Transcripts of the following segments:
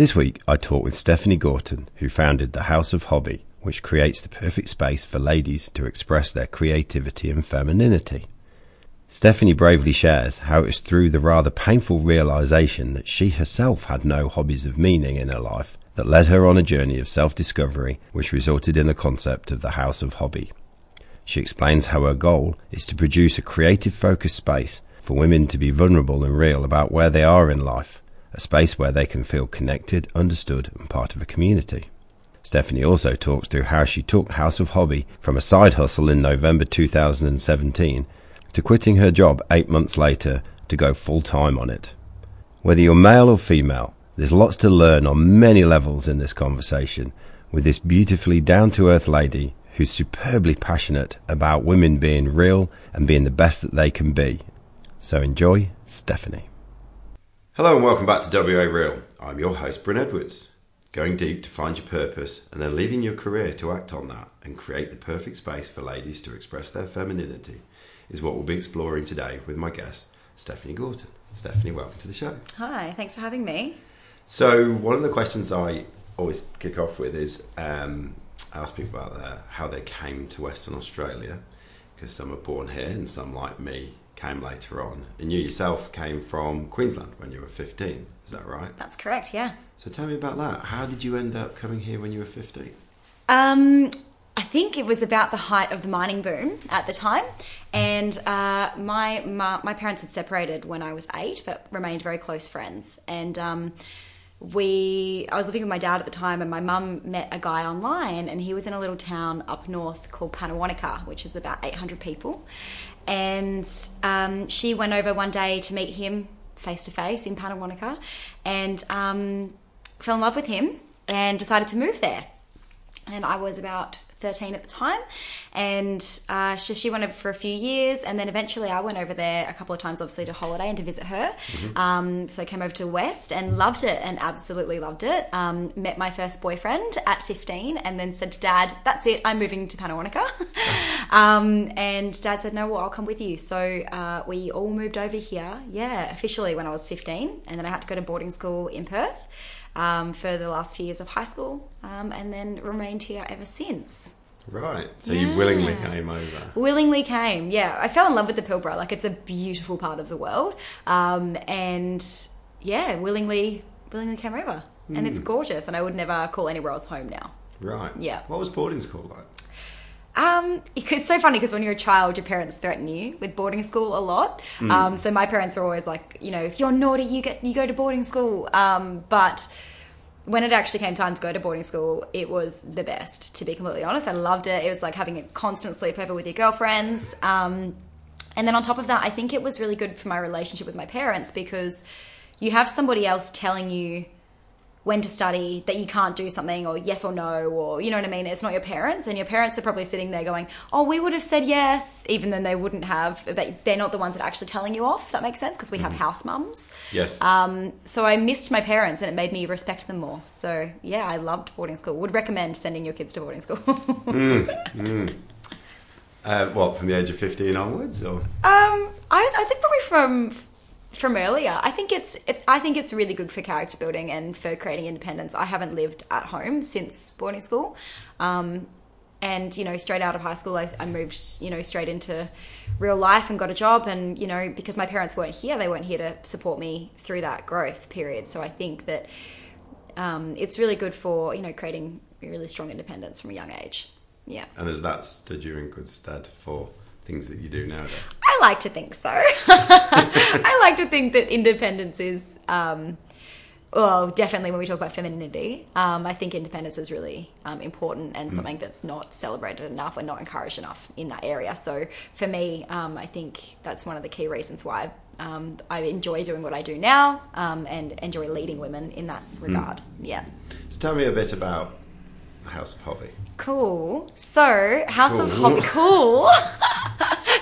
This week, I talk with Stephanie Gorton, who founded the House of Hobby, which creates the perfect space for ladies to express their creativity and femininity. Stephanie bravely shares how it was through the rather painful realization that she herself had no hobbies of meaning in her life that led her on a journey of self discovery, which resulted in the concept of the House of Hobby. She explains how her goal is to produce a creative focused space for women to be vulnerable and real about where they are in life, a space where they can feel connected, understood, and part of a community. Stephanie also talks through how she took House of Hobby from a side hustle in November 2017 to quitting her job eight months later to go full time on it. Whether you're male or female, there's lots to learn on many levels in this conversation with this beautifully down to earth lady who's superbly passionate about women being real and being the best that they can be. So enjoy Stephanie. Hello and welcome back to WA Real. I'm your host, Bryn Edwards. Going deep to find your purpose and then leaving your career to act on that and create the perfect space for ladies to express their femininity is what we'll be exploring today with my guest, Stephanie Gorton. Stephanie, welcome to the show. Hi, thanks for having me. So, one of the questions I always kick off with is um, I ask people about their, how they came to Western Australia, because some are born here and some, like me, came later on. And you yourself came from Queensland when you were 15, is that right? That's correct, yeah. So, tell me about that. How did you end up coming here when you were 15? Um, I think it was about the height of the mining boom at the time, and uh, my, my my parents had separated when I was eight, but remained very close friends. And um, we, I was living with my dad at the time, and my mum met a guy online, and he was in a little town up north called Pannawonica, which is about eight hundred people. And um, she went over one day to meet him face to face in Pannawonica, and um, fell in love with him, and decided to move there. And I was about 13 at the time. And uh, she, she, went over for a few years. And then eventually I went over there a couple of times, obviously, to holiday and to visit her. Mm-hmm. Um, so I came over to West and loved it and absolutely loved it. Um, met my first boyfriend at 15 and then said to dad, That's it, I'm moving to Pannawonica. um, and dad said, No, well, I'll come with you. So uh, we all moved over here, yeah, officially when I was 15. And then I had to go to boarding school in Perth um, for the last few years of high school, um, and then remained here ever since. Right. So yeah. you willingly came over. Willingly came. Yeah, I fell in love with the Pilbara. Like it's a beautiful part of the world, um, and yeah, willingly, willingly came over, mm. and it's hmm. gorgeous. And I would never call anywhere else home now. Right. Yeah. What was boarding school like? Um, it's so funny because when you're a child, your parents threaten you with boarding school a lot. Mm. Um, so my parents were always like, you know, if you're naughty, you get you go to boarding school. Um, but when it actually came time to go to boarding school, it was the best. To be completely honest, I loved it. It was like having a constant sleepover with your girlfriends. Um, and then on top of that, I think it was really good for my relationship with my parents because you have somebody else telling you when to study, that you can't do something, or yes or no, or you know what I mean? It's not your parents, and your parents are probably sitting there going, Oh, we would have said yes, even then they wouldn't have, but they're not the ones that are actually telling you off, if that makes sense, because we have mm-hmm. house mums. Yes. Um, so I missed my parents, and it made me respect them more. So yeah, I loved boarding school. Would recommend sending your kids to boarding school. mm, mm. Uh, what, from the age of 15 onwards? Or? Um, I, I think probably from from earlier. I think it's it, I think it's really good for character building and for creating independence. I haven't lived at home since boarding school, um, and you know, straight out of high school, I, I, moved you know straight into real life and got a job. And you know, because my parents weren't here, they weren't here to support me through that growth period. So I think that um, it's really good for you know creating really strong independence from a young age. Yeah. And has that stood you in good stead for things that you do nowadays? I like to think so. I like to think that independence is, um, well, definitely when we talk about femininity, um, I think independence is really um, important and mm. something that's not celebrated enough and not encouraged enough in that area. So for me, um, I think that's one of the key reasons why um, I enjoy doing what I do now um, and enjoy leading women in that mm. regard. Mm. Yeah. So tell me a bit about House of Hobby. Cool. So, House cool. of Hobby. Cool.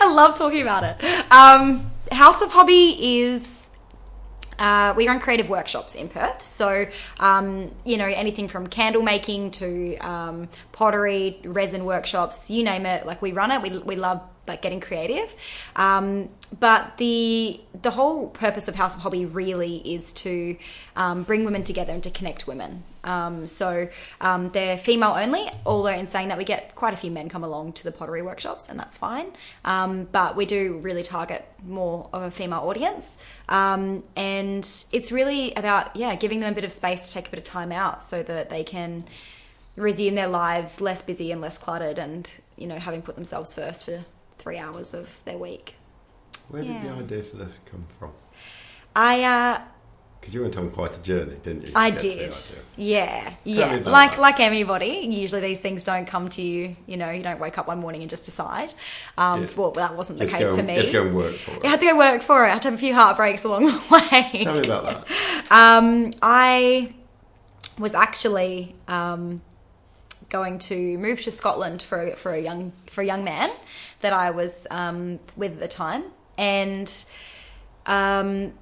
I love talking about it. Um, House of Hobby is. Uh, we run creative workshops in Perth. So, um, you know, anything from candle making to um, pottery, resin workshops, you name it. Like, we run it. We, we love like getting creative. Um, but the the whole purpose of House of Hobby really is to um, bring women together and to connect women. Um, so um, they're female only, although in saying that we get quite a few men come along to the pottery workshops, and that's fine. Um, but we do really target more of a female audience, um, and it's really about yeah giving them a bit of space to take a bit of time out so that they can resume their lives less busy and less cluttered, and you know having put themselves first for three hours of their week. Where did the Yeah. idea for this come from? I uh, Because you went on quite a journey, didn't you? to I get to the did. idea? Yeah, Tell yeah. me about Like that. like anybody, usually these things don't come to you. You know, you don't wake up one morning and just decide. Um, Yeah. Well, that wasn't the Let's case go for and- me. Let's go and work for it. I had to go work for it. I had to have a few heartbreaks along the way. Tell me about that. Um, I was actually um, going to move to Scotland for for a young for a young man that I was um, with at the time, and um,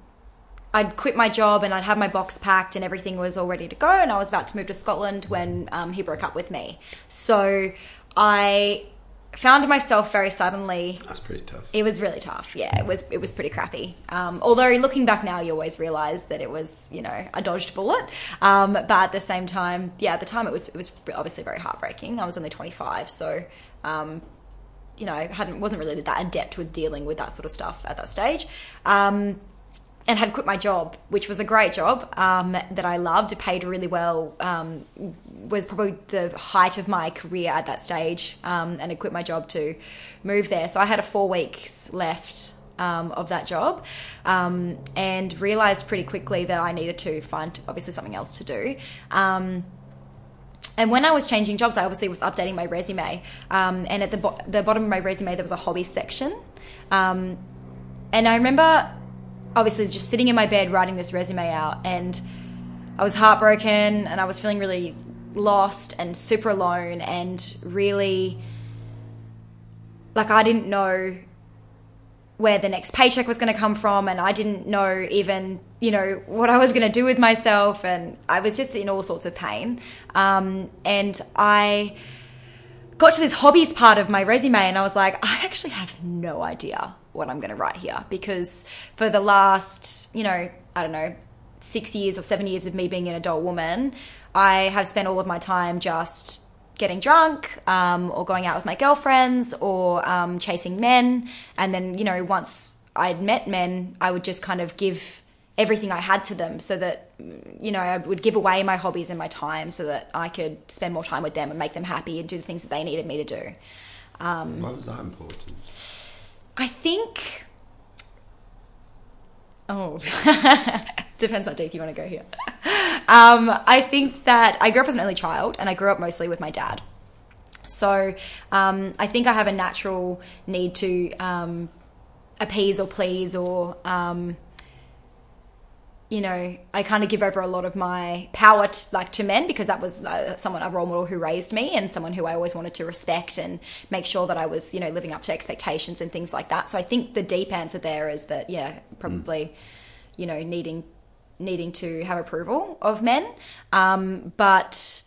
I'd quit my job and I'd have my box packed and everything was all ready to go, and I was about to move to Scotland when um, he broke up with me. So I found myself very suddenly That's pretty tough. it was really tough. Yeah, it was it was pretty crappy. Um, although looking back now, you always realise that it was you know a dodged bullet. Um, but at the same time, yeah, at the time it was it was obviously very heartbreaking. I was only twenty five, so um, you know hadn't wasn't really that adept with dealing with that sort of stuff at that stage. Um, and had quit my job, which was a great job um, that I loved. Paid really well. Um, was probably the height of my career at that stage, um, and I quit my job to move there. So I had a four weeks left um, of that job, um, and realized pretty quickly that I needed to find obviously something else to do. Um, and when I was changing jobs, I obviously was updating my resume. Um, and at the, bo- the bottom of my resume, there was a hobby section. Um, and I remember obviously just sitting in my bed writing this resume out, and I was heartbroken and I was feeling really lost and super alone and really like I didn't know where the next paycheck was going to come from and I didn't know even you know what I was going to do with myself and I was just in all sorts of pain. Um, and I got to this hobbies part of my resume and I was like I actually have no idea what I'm going to write here because for the last you know I don't know six years or seven years of me being an adult woman I have spent all of my time just getting drunk um, or going out with my girlfriends or um, chasing men. And then, you know, once I'd met men, I would just kind of give everything I had to them so that, you know, I would give away my hobbies and my time so that I could spend more time with them and make them happy and do the things that they needed me to do. Um, Why was that important? I think. Oh, depends how deep you want to go here. Um, I think that I grew up as an only child, and I grew up mostly with my dad. So um, I think I have a natural need to um, appease or please, or um, you know, I kind of give over a lot of my power to, like to men because that was uh, someone a role model who raised me and someone who I always wanted to respect and make sure that I was you know living up to expectations and things like that. So I think the deep answer there is that yeah, probably you know needing needing to have approval of men, um, but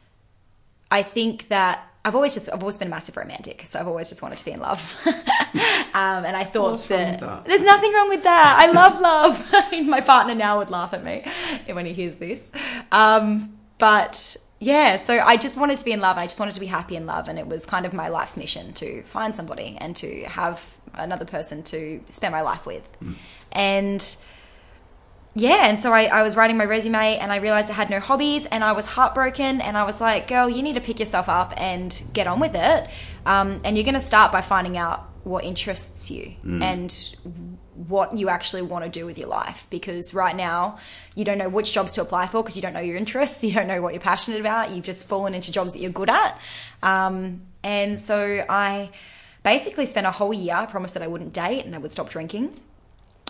I think that I've always just I've always been a massive romantic, so I've always just wanted to be in love. um, and I thought that, that? there's nothing wrong with that. I love love. My partner now would laugh at me when he hears this. Um, but yeah, so I just wanted to be in love. And I just wanted to be happy in love, and it was kind of my life's mission to find somebody and to have another person to spend my life with. And yeah, and so I, I was writing my resume and I realized I had no hobbies and I was heartbroken and I was like, girl, you need to pick yourself up and get on with it. Um, and you're going to start by finding out what interests you and what you actually want to do with your life. Because right now, you don't know which jobs to apply for because you don't know your interests, you don't know what you're passionate about. You've just fallen into jobs that you're good at. Um, and so I basically spent a whole year, I promised that I wouldn't date and I would stop drinking.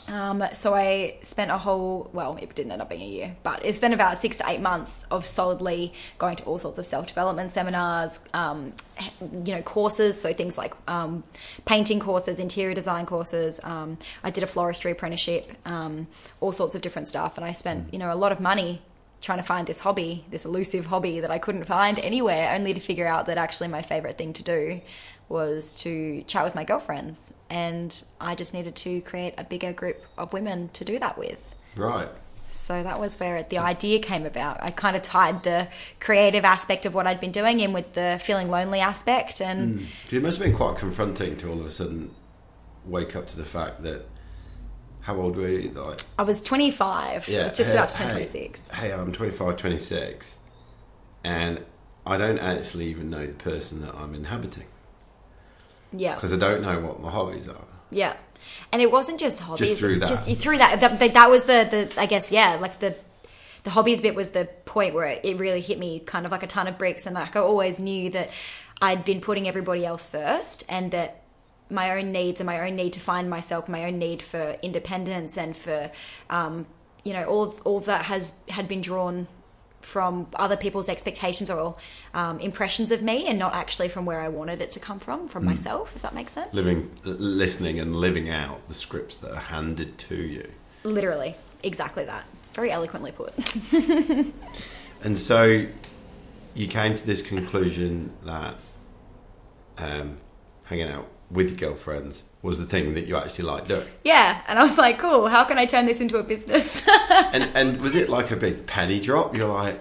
Um, so I spent a whole, well, it didn't end up being a year, but it's been about six to eight months of solidly going to all sorts of self development seminars, um, you know, courses. So things like um, painting courses, interior design courses. Um, I did a floristry apprenticeship, um, all sorts of different stuff. And I spent, you know, a lot of money trying to find this hobby, this elusive hobby that I couldn't find anywhere, only to figure out that actually my favorite thing to do was to chat with my girlfriends. And I just needed to create a bigger group of women to do that with. Right. So that was where the idea came about. I kind of tied the creative aspect of what I'd been doing in with the feeling lonely aspect. And hmm. It must have been quite confronting to all of a sudden wake up to the fact that. How old were you? Like, I was 25, yeah, just hey- about to turn hey, 26. Hey, I'm 25, 26, and I don't actually even know the person that I'm inhabiting Yeah. because I don't know what my hobbies are. Yeah, and it wasn't just hobbies. Just through that. Just through that. That, that, was the, the I guess yeah, like the the hobbies bit was the point where it, it really hit me kind of like a ton of bricks, and like I always knew that I'd been putting everybody else first, and that my own needs and my own need to find myself, my own need for independence and for um, you know all all that has had been drawn from other people's expectations or um, impressions of me and not actually from where I wanted it to come from, from myself, if that makes sense. Living, listening, and living out the scripts that are handed to you. Literally, exactly that. Very eloquently put. And so you came to this conclusion that um, hanging out with your girlfriends was the thing that you actually liked doing. yeah, and I was like, cool. How can I turn this into a business? and and was it like a big penny drop? You're like,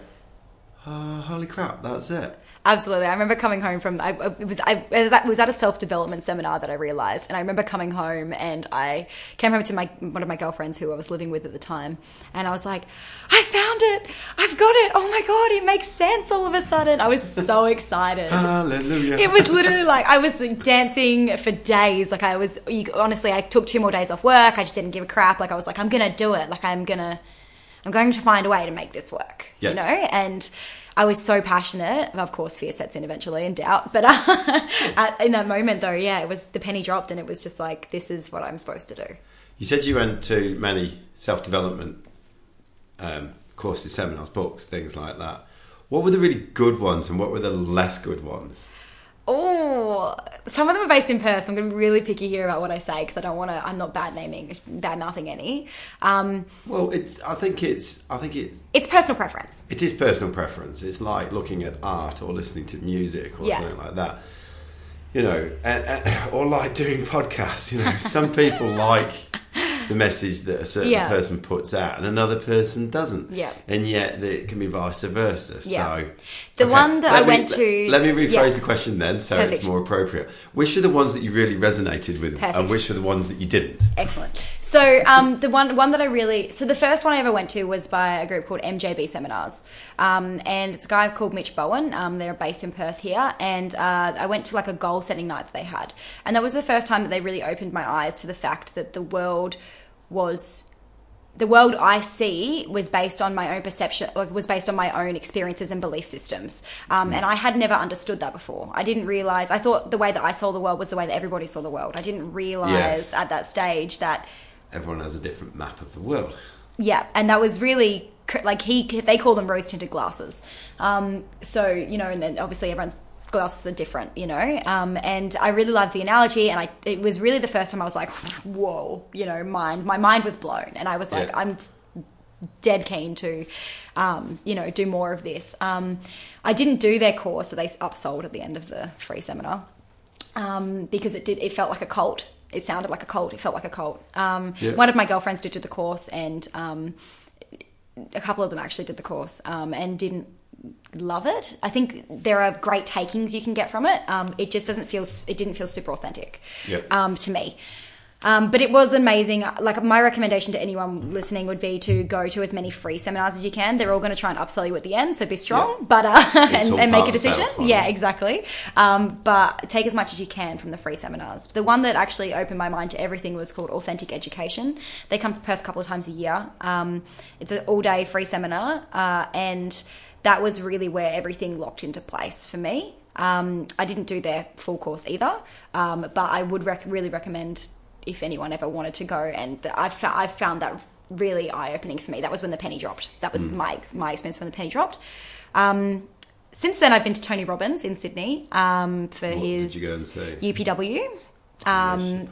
oh, holy crap, that's it. Absolutely. I remember coming home from I it was I that was at a self development seminar that I realized, and I remember coming home and I came home to my one of my girlfriends who I was living with at the time, and I was like, I found it, I've got it. Oh my god, it makes sense all of a sudden. I was so excited. Hallelujah. It was literally like I was dancing for days. Like I was you, honestly, I took two more days off work. I just didn't give a crap. Like I was like, I'm gonna do it. Like I'm gonna, I'm going to find a way to make this work. Yes. You know, and I was so passionate. Of course, fear sets in eventually and doubt. But uh, at, in that moment, though, yeah, it was the penny dropped, and it was just like, this is what I'm supposed to do. You said you went to many self development um, courses, seminars, books, things like that. What were the really good ones and what were the less good ones? Oh, some of them are based in Perth, so I'm going to be really picky here about what I say because I don't want to. I'm not bad naming, bad mouthing any. Um, Well, it's. I think it's. I think it's. it's personal preference. It is personal preference. It's like looking at art or listening to music or Yeah. something like that. You know, and, and, or like doing podcasts. You know, some people like the message that a certain Yeah. person puts out, and another person doesn't. Yeah. and yet it can be vice versa. Yeah. So, The one that Let I me- went to- Let me rephrase yeah. the question then, so it's more appropriate. Which are the ones that you really resonated with, Perfect. and which are the ones that you didn't? Excellent. So um, the one one that I really so the first one I ever went to was by a group called MJB Seminars, um, and it's a guy called Mitch Bowen. Um, they're based in Perth here, and uh, I went to like a goal setting night that they had, and that was the first time that they really opened my eyes to the fact that the world was the world I see was based on my own perception, like was based on my own experiences and belief systems. Um, and I had never understood that before. I didn't realize, I thought the way that I saw the world was the way that everybody saw the world. I didn't realize Yes. at that stage that, Everyone has a different map of the world. yeah, and that was really like he, they call them rose tinted glasses. Um, so, you know, and then obviously everyone's glasses are different, you know. Um, and I really loved the analogy, and I it was really the first time I was like, whoa, you know, mind my mind was blown, and I was like, Yeah. I'm dead keen to, um, you know, do more of this. Um, I didn't do their course so they upsold at the end of the free seminar um, because it did. It felt like a cult. It sounded like a cult. It felt like a cult. Um, Yeah. One of my girlfriends did do the course, and um, a couple of them actually did the course um, and didn't love it. I think there are great takings you can get from it. Um, it just doesn't feel. It didn't feel super authentic Yep. um, to me. Um, but it was amazing. Like my recommendation to anyone listening would be to go to as many free seminars as you can. They're all going to try and upsell you at the end, so be strong, Yeah. but uh, and, and make a of the sales decision. Yeah, exactly. Um, but take as much as you can from the free seminars. The one that actually opened my mind to everything was called Authentic Education. They come to Perth a couple of times a year. Um, it's an all day free seminar, uh, and that was really where everything locked into place for me. Um, I didn't do their full course either, um, but I would rec- really recommend if anyone ever wanted to go. And the, I've, I've found that really eye opening for me. That was when the penny dropped. That was my my experience when the penny dropped. Um, since then, I've been to Tony Robbins in Sydney um, for What his did you go and see? UPW. Um,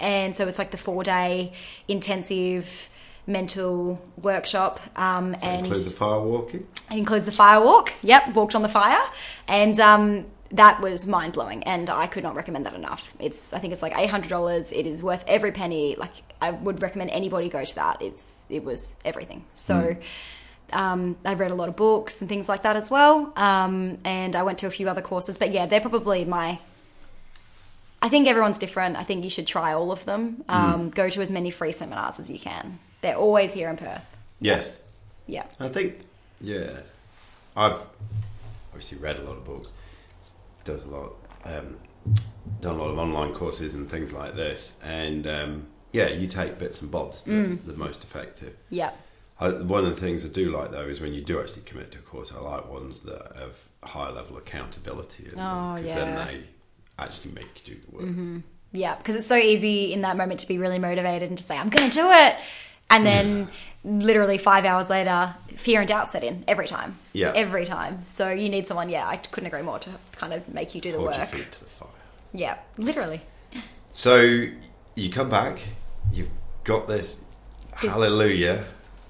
and so it's like the four day intensive mental workshop. Um, and Include the fire walking. it includes the fire walk. Yep, walked on the fire, and um, that was mind blowing. And I could not recommend that enough. It's I think it's like eight hundred dollars. It is worth every penny. Like I would recommend anybody go to that. It's it was everything. So. Um, I read a lot of books and things like that as well, um, and I went to a few other courses. But yeah, they're probably my. I think everyone's different. I think you should try all of them. Um, Go to as many free seminars as you can. They're always here in Perth. Yes. Yeah. I think, yeah. I've obviously read a lot of books, does a lot, um, done a lot of online courses and things like this. And um, yeah, you take bits and bobs that Mm. the most effective. Yeah. I, one of the things I do like though is when you do actually commit to a course, I like ones that have high level accountability in Oh, because yeah. then they actually make you do the work. Yeah, because it's so easy in that moment to be really motivated and to say, I'm going to do it. And then literally five hours later, fear and doubt set in every time. Yeah. Every time. So you need someone, yeah, I couldn't agree more to kind of make you do the Hold your work. feet to the fire. Yeah, literally. So you come back, you've got this hallelujah.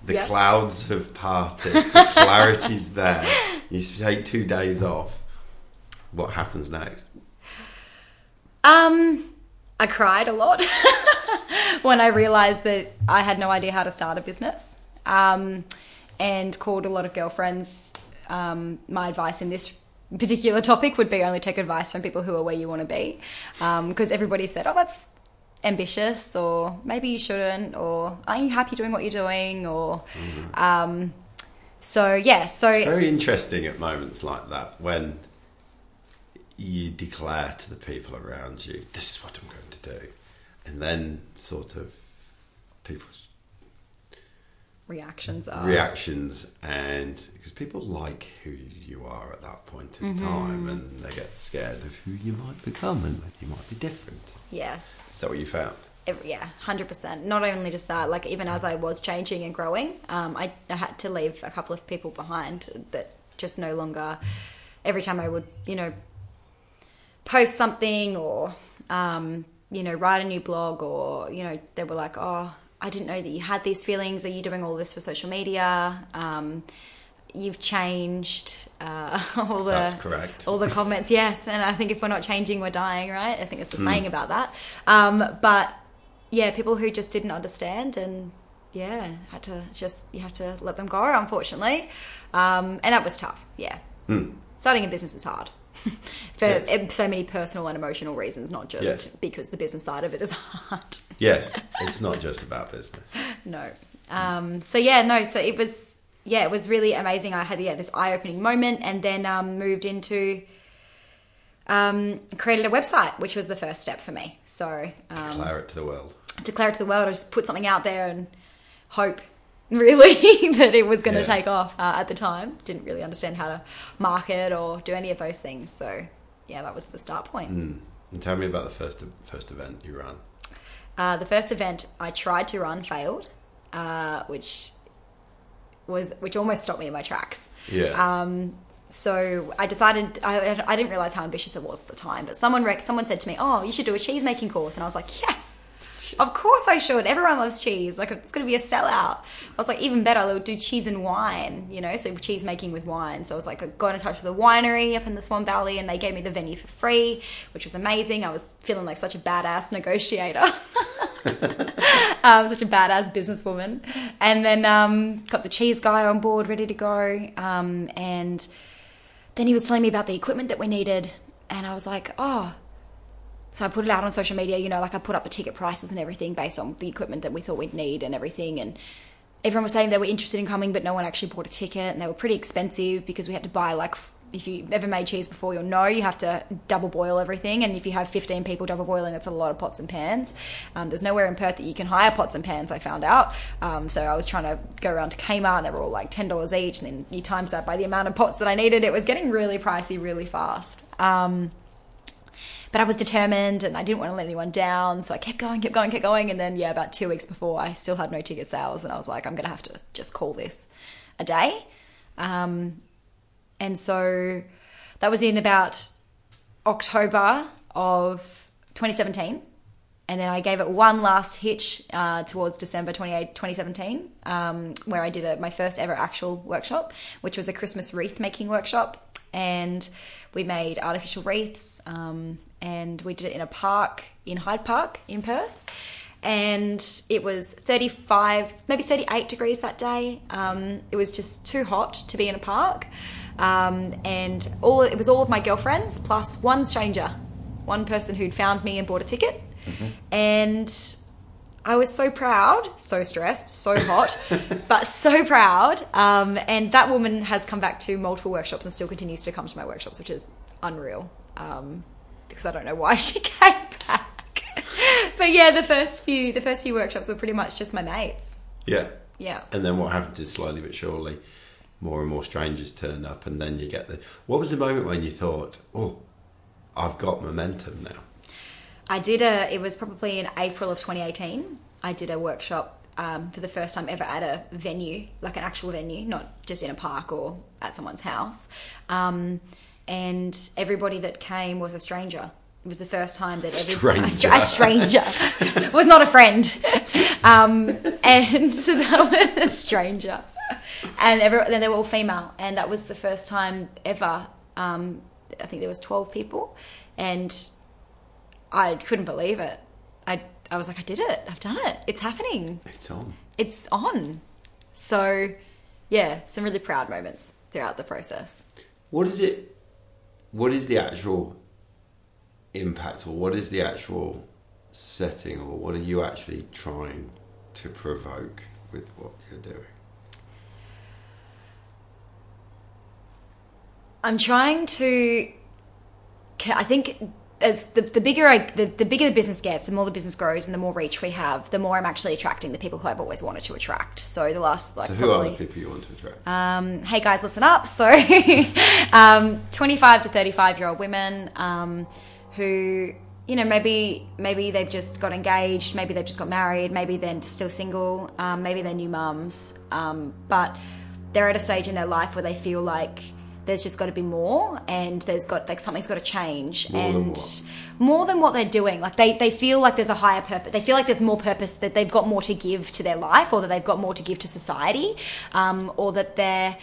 The Yeah. clouds have parted, the clarity's there. You take two days off. What happens next? Um, I cried a lot when I realized that I had no idea how to start a business. Um, and called a lot of girlfriends. Um, my advice in this particular topic would be only take advice from people who are where you want to be, because everybody said, "Oh, that's ambitious," or maybe you shouldn't, or "Are you happy doing what you're doing?" Or um, so yeah, so It's very interesting at moments like that when you declare to the people around you, "This is what I'm going to do," and then sort of people's reactions are reactions and because people like who you are at that point in Mm-hmm. time and they get scared of who you might become and that you might be different. yes. Is that what you found? Every, yeah, hundred percent. Not only just that, like even as I was changing and growing, um, I, I had to leave a couple of people behind that just no longer. Every time I would, you know, post something or, um, you know, write a new blog or, you know, they were like, oh, I didn't know that you had these feelings. Are you doing all this for social media? Um, you've changed. Uh, all the That's correct. all the comments, yes. And I think if we're not changing, we're dying, right? I think it's a saying about that. Um, but yeah, people who just didn't understand and yeah, had to just, you have to let them go, unfortunately. Um, and that was tough, yeah. Starting a business is hard. For Yes. eh, so many personal and emotional reasons, not just Yes. because the business side of it is hard. Yes, it's not just about business. no. Um, so yeah, no. So it was, yeah, it was really amazing. I had yeah this eye opening moment, and then um, moved into um, created a website, which was the first step for me. So um, Declare it to the world. declare it to the world, I just put something out there and hope. Really, that it was going to Yeah. take off uh, at the time. Didn't really understand how to market or do any of those things. So, yeah, that was the start point. Mm. And tell me about the first first event you ran. Uh, the first event I tried to run failed, uh, which was which almost stopped me in my tracks. Yeah. Um, so I decided I, I didn't realize how ambitious it was at the time, but someone rec- someone said to me, "Oh, you should do a cheese making course," and I was like, "Yeah." Of course I should. Everyone loves cheese. Like it's going to be a sellout. I was like, even better, I'll do cheese and wine. You know, so cheese making with wine. So I was like, I got in touch with a winery up in the Swan Valley, and they gave me the venue for free, which was amazing. I was feeling like such a badass negotiator. um, such a badass businesswoman. And then um, got the cheese guy on board, ready to go. Um, and then he was telling me about the equipment that we needed, and I was like, oh. So I put it out on social media, you know, like I put up the ticket prices and everything based on the equipment that we thought we'd need and everything. And everyone was saying they were interested in coming, but no one actually bought a ticket, and they were pretty expensive because we had to buy like. If you've ever made cheese before, you'll know you have to double boil everything. And if you have 15 people double boiling, that's a lot of pots and pans. Um, there's nowhere in Perth that you can hire pots and pans, I found out. Um, so I was trying to go around to Kmart, and they were all like $10 each. And then you times that by the amount of pots that I needed. It was getting really pricey really fast. Um, but I was determined and I didn't want to let anyone down. So I kept going, kept going, kept going. And then, yeah, about two weeks before, I still had no ticket sales. And I was like, I'm going to have to just call this a day. Um, and so that was in about October of 2017. and then I gave it one last hitch uh, towards December 28, 2017, um, where I did a, my first ever actual workshop, which was a Christmas wreath making workshop. And we made artificial wreaths, um, and we did it in a park in Hyde Park in Perth. And it was 35, maybe 38 degrees that day. Um, it was just too hot to be in a park. Um, and all it was all of my girlfriends plus one stranger, one person who'd found me and bought a ticket. And I was so proud, so stressed, so hot, but so proud. Um, and that woman has come back to multiple workshops and still continues to come to my workshops, which is unreal. Um, because I don't know why she came back. but yeah, the first few the first few workshops were pretty much just my mates. Yeah. Yeah. And then what happened is slowly but surely, more and more strangers turned up, and then you get the. What was the moment when you thought, "Oh, I've got momentum now"? I did a. It was probably in April of 2018. I did a workshop um, for the first time ever at a venue, like an actual venue, not just in a park or at someone's house. Um, and everybody that came was a stranger. It was the first time that every, a, Stranger. a stranger was not a friend, um, and so that was a stranger. And every, then they were all female, and that was the first time ever. Um, I think there was twelve people, and I couldn't believe it. I I was like, I did it. I've done it. It's happening. It's on. It's on. So, yeah, some really proud moments throughout the process. What is it? What is the actual impact, or what is the actual setting, or what are you actually trying to provoke with what you're doing? I'm trying to. I think as the, the bigger I, the, the bigger the business gets, the more the business grows, and the more reach we have, the more I'm actually attracting the people who I've always wanted to attract. So the last like so, who probably, are the people you want to attract? Um, hey guys, listen up. So, um, 25 to 35 year old women um, who, you know, maybe maybe they've just got engaged, maybe they've just got married, maybe they're still single, um, maybe they're new mums, um, but they're at a stage in their life where they feel like there's just got to be more, and there's got like something's got to change, More than and what? more than what they're doing. Like they, they feel like there's a higher purpose. They feel like there's more purpose that they've got more to give to their life, or that they've got more to give to society, um, or that they're,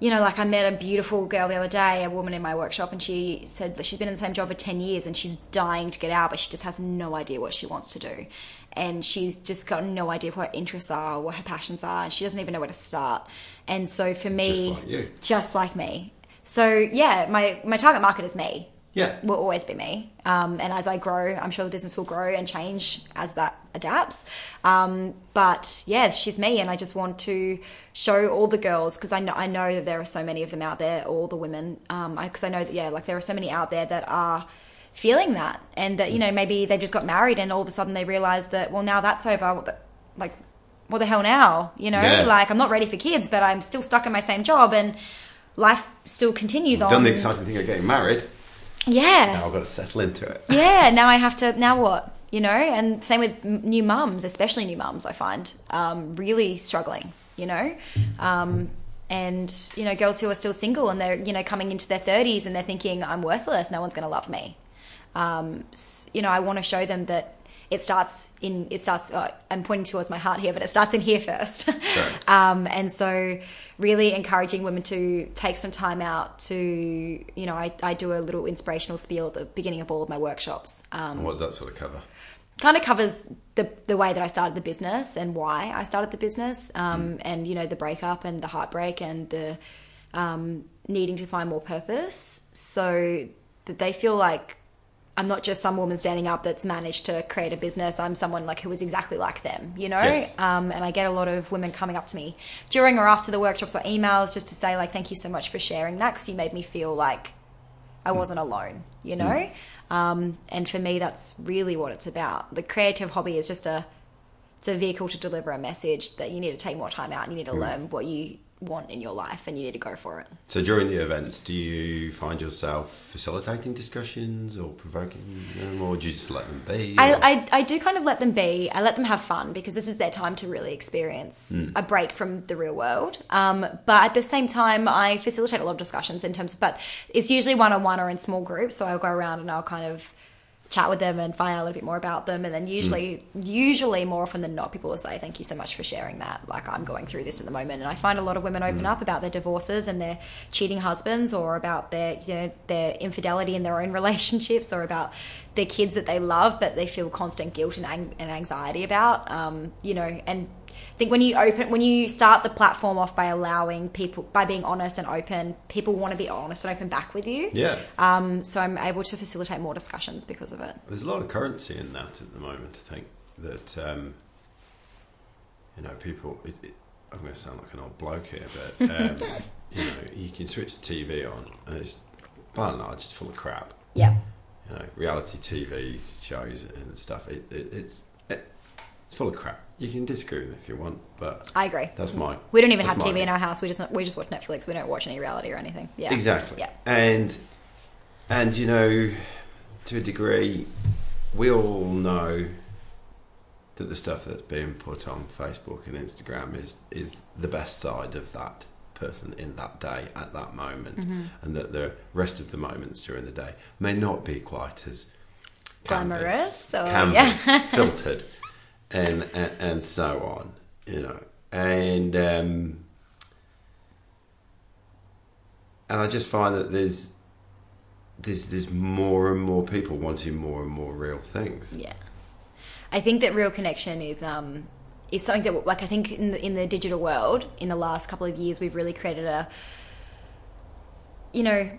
you know, like I met a beautiful girl the other day, a woman in my workshop, and she said that she's been in the same job for ten years and she's dying to get out, but she just has no idea what she wants to do, and she's just got no idea what her interests are, what her passions are, and she doesn't even know where to start. And so for me, Just like you. just like me. So yeah, my my target market is me Yeah. will always be me. Um, and as I grow, I'm sure the business will grow and change as that adapts. Um, but yeah, she's me, and I just want to show all the girls because I know I know that there are so many of them out there, all the women. Um, because I, know that yeah, like there are so many out there that are feeling that, and that you know maybe they've just got married, and all of a sudden they realize that well now that's over. Like what the hell now? You know, Yeah. like I'm not ready for kids, but I'm still stuck in my same job, and life still continues on. Done the exciting thing of getting married. yeah, Now I've got to settle into it. yeah, now I have to. Now what? You know, and same with new mums, especially new mums. I find um, really struggling. You know, um, and you know, girls who are still single and they're you know coming into their thirties and they're thinking I'm worthless. No one's going to love me. Um, you know, I want to show them that it starts in. It starts. Uh, I'm pointing towards my heart here, but it starts in here first. um, and so, really encouraging women to take some time out to, you know, I, I do a little inspirational spiel at the beginning of all of my workshops. Um, what does that sort of cover? kind of covers the the way that I started the business and why I started the business, um, and you know the breakup and the heartbreak and the um, needing to find more purpose, so that they feel like I'm not just some woman standing up that's managed to create a business. I'm someone like who is exactly like them, you know. Yes. Um, and I get a lot of women coming up to me during or after the workshops or emails just to say like, "Thank you so much for sharing that because you made me feel like I wasn't alone, you know? Um, and for me, that's really what it's about. The creative hobby is just a, it's a vehicle to deliver a message that you need to take more time out and you need to learn what you want in your life and you need to go for it. So during the events, do you find yourself facilitating discussions or provoking them, or do you just let them be? I, I, I do kind of let them be. I let them have fun because this is their time to really experience a break from the real world. Um, but at the same time, I facilitate a lot of discussions in terms of, but it's usually one on one or in small groups. So I'll go around and I'll kind of chat with them and find out a little bit more about them. And then usually, Mm. usually more often than not, people will say, "Thank you so much for sharing that." Like I'm going through this at the moment, and I find a lot of women open Mm. up about their divorces and their cheating husbands, or about their you know their infidelity in their own relationships, or about their kids that they love but they feel constant guilt and, ang- and anxiety about. Um, you know, and I think when you open when you start the platform off by allowing people by being honest and open, people want to be honest and open back with you. Yeah. Um, so I'm able to facilitate more discussions because of it. There's a lot of currency in that at the moment. I think that um, you know people. It, it, I'm going to sound like an old bloke here, but um, you know you can switch the TV on, and it's by and large it's full of crap. Yeah. You know, reality TV shows and stuff. It, it, it's it, it's full of crap. You can disagree with it if you want, but I agree. that's my. We don't even have TV in our house. We just we just watch Netflix. We don't watch any reality or anything. Yeah. Exactly. Yeah. And and you know, to a degree, we all know that the stuff that's being put on Facebook and Instagram is is the best side of that person in that day at that moment, Mm-hmm. and that the rest of the moments during the day may not be quite as Glamorous or- canvas, yeah. filtered, and, and and so on. You know, and um, and I just find that there's there's there's more and more people wanting more and more real things. Yeah. I think that real connection is um is something that like I think in the in the digital world in the last couple of years we've really created a you know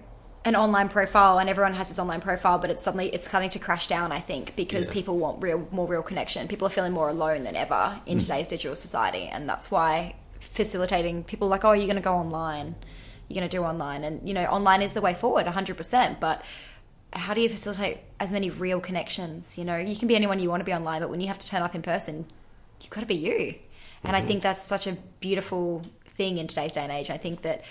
an online profile and everyone has this online profile but it's suddenly it's starting to crash down I think because Yeah. people want real more real connection. People are feeling more alone than ever in mm. today's digital society and that's why facilitating people like oh you're going to go online. You're going to do online. And you know online is the way forward 100% but how do you facilitate as many real connections? You know you can be anyone you want to be online but when you have to turn up in person you've got to be you. And i mm-hmm. think that's such a beautiful thing in today's day and age. I think that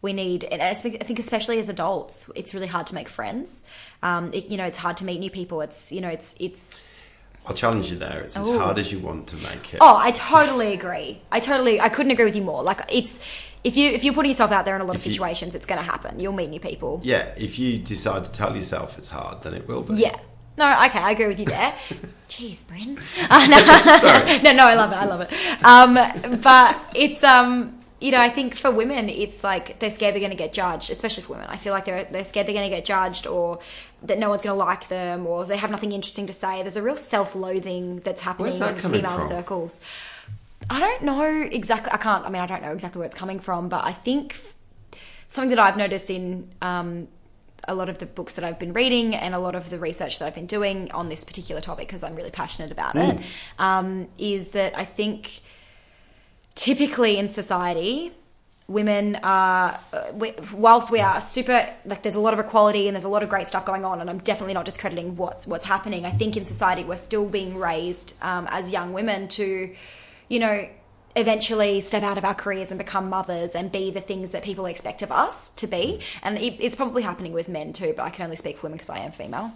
we need and I think especially as adults it's really hard to make friends um, it, you know it's hard to meet new people it's you know it's it's I'll challenge you there. It's as hard as you want to make it. Oh, I totally agree. I totally, I couldn't agree with you more. Like it's, if you if you're putting yourself out there in a lot of If you- situations, it's going to happen. You'll meet new people. Yeah, if you decide to tell yourself it's hard, then it will be. Yeah. No, okay, I agree with you there. Jeez, Bryn. Uh, no, no, no, I love it. I love it. Um, but it's um, you know, I think for women, it's like they're scared they're going to get judged, especially for women. I feel like they're they're scared they're going to get judged, or that no one's going to like them, or they have nothing interesting to say. There's a real self-loathing that's happening that in female from? circles. I don't know exactly. I can't. I mean, I don't know exactly where it's coming from, but I think something that I've noticed in um, a lot of the books that I've been reading and a lot of the research that I've been doing on this particular topic because I'm really passionate about it, um, is that I think typically in society, women are, uh, whilst we are super, like there's a lot of equality and there's a lot of great stuff going on, and I'm definitely not discrediting what's what's happening. I think in society we're still being raised um, as young women to, you know, eventually step out of our careers and become mothers and be the things that people expect of us to be. And it, it's probably happening with men too, but I can only speak for women because I am female.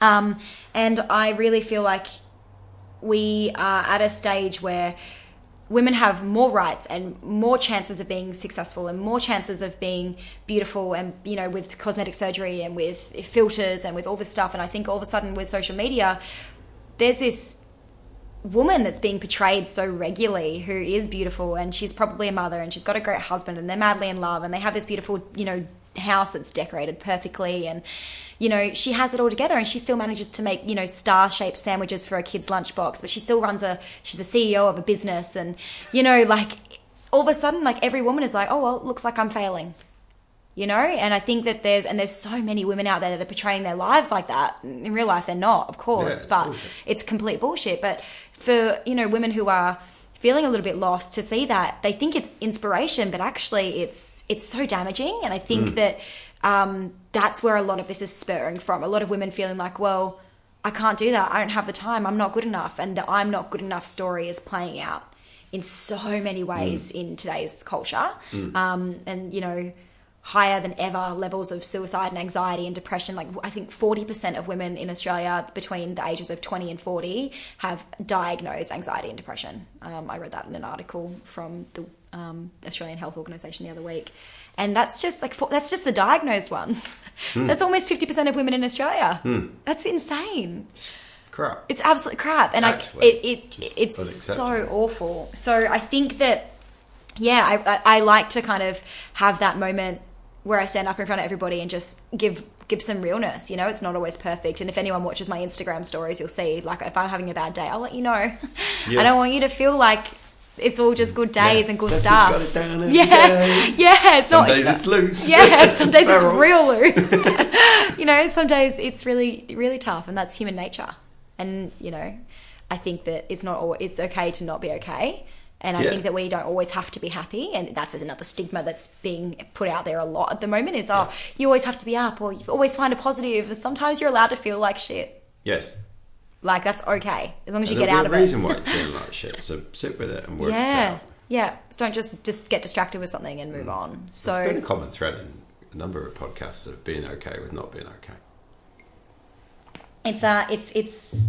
Um, and I really feel like we are at a stage where women have more rights and more chances of being successful and more chances of being beautiful and you know with cosmetic surgery and with filters and with all this stuff. And i think all of a sudden with social media there's this woman that's being portrayed so regularly who is beautiful and she's probably a mother and she's got a great husband and they're madly in love and they have this beautiful you know house that's decorated perfectly and you know she has it all together and she still manages to make you know star shaped sandwiches for her kids lunchbox but she still runs a she's a ceo of a business and you know like all of a sudden like every woman is like oh well it looks like i'm failing you know? And i think that there's and there's so many women out there that are portraying their lives like that. In real life they're not of course it's but bullshit. it's complete bullshit. But for you know women who are feeling a little bit lost to see that. They think it's inspiration but actually it's it's so damaging. And i think that um, that's where a lot of this is spurring from. A lot of women feeling like well i can't do that. I don't have the time. I'm not good enough. And the i'm not good enough story is playing out in so many ways in today's culture. Um, and you know higher than ever levels of suicide and anxiety and depression. Like I think 40% of women in Australia between the ages of 20 and 40 have diagnosed anxiety and depression. Um, I read that in an article from the um, Australian Health Organization the other week, and that's just like for, that's just the diagnosed ones. That's almost fifty percent of women in Australia. That's insane. Crap. It's absolute crap, and Actually, I, it, it it's so awful. So I think that, yeah, I, I like to kind of have that moment where I stand up in front of everybody and just give give some realness. You know, it's not always perfect, and if anyone watches my Instagram stories, you'll see like if I'm having a bad day, I'll let you know. Yeah. I don't want you to feel like it's all just good days Yeah, and good Stephanie's stuff. got it down every yeah, day. yeah. It's Some not. days it's loose. Yeah, some days it's real loose. you know, some days it's really, really tough, and that's human nature. And you know, I think that it's not. al- It's okay to not be okay, and I Yeah. think that we don't always have to be happy. And that's another stigma that's being put out there a lot at the moment. Is oh, you always have to be up, or you always find a positive. Sometimes you're allowed to feel like shit. Yes. Like that's okay as long as you get out of a it. reason why you're feeling like shit. So sit with it and work it Yeah, out. yeah. Don't just just get distracted with something and move on. So it's been a common thread in a number of podcasts of being okay with not being okay. it's uh, it's it's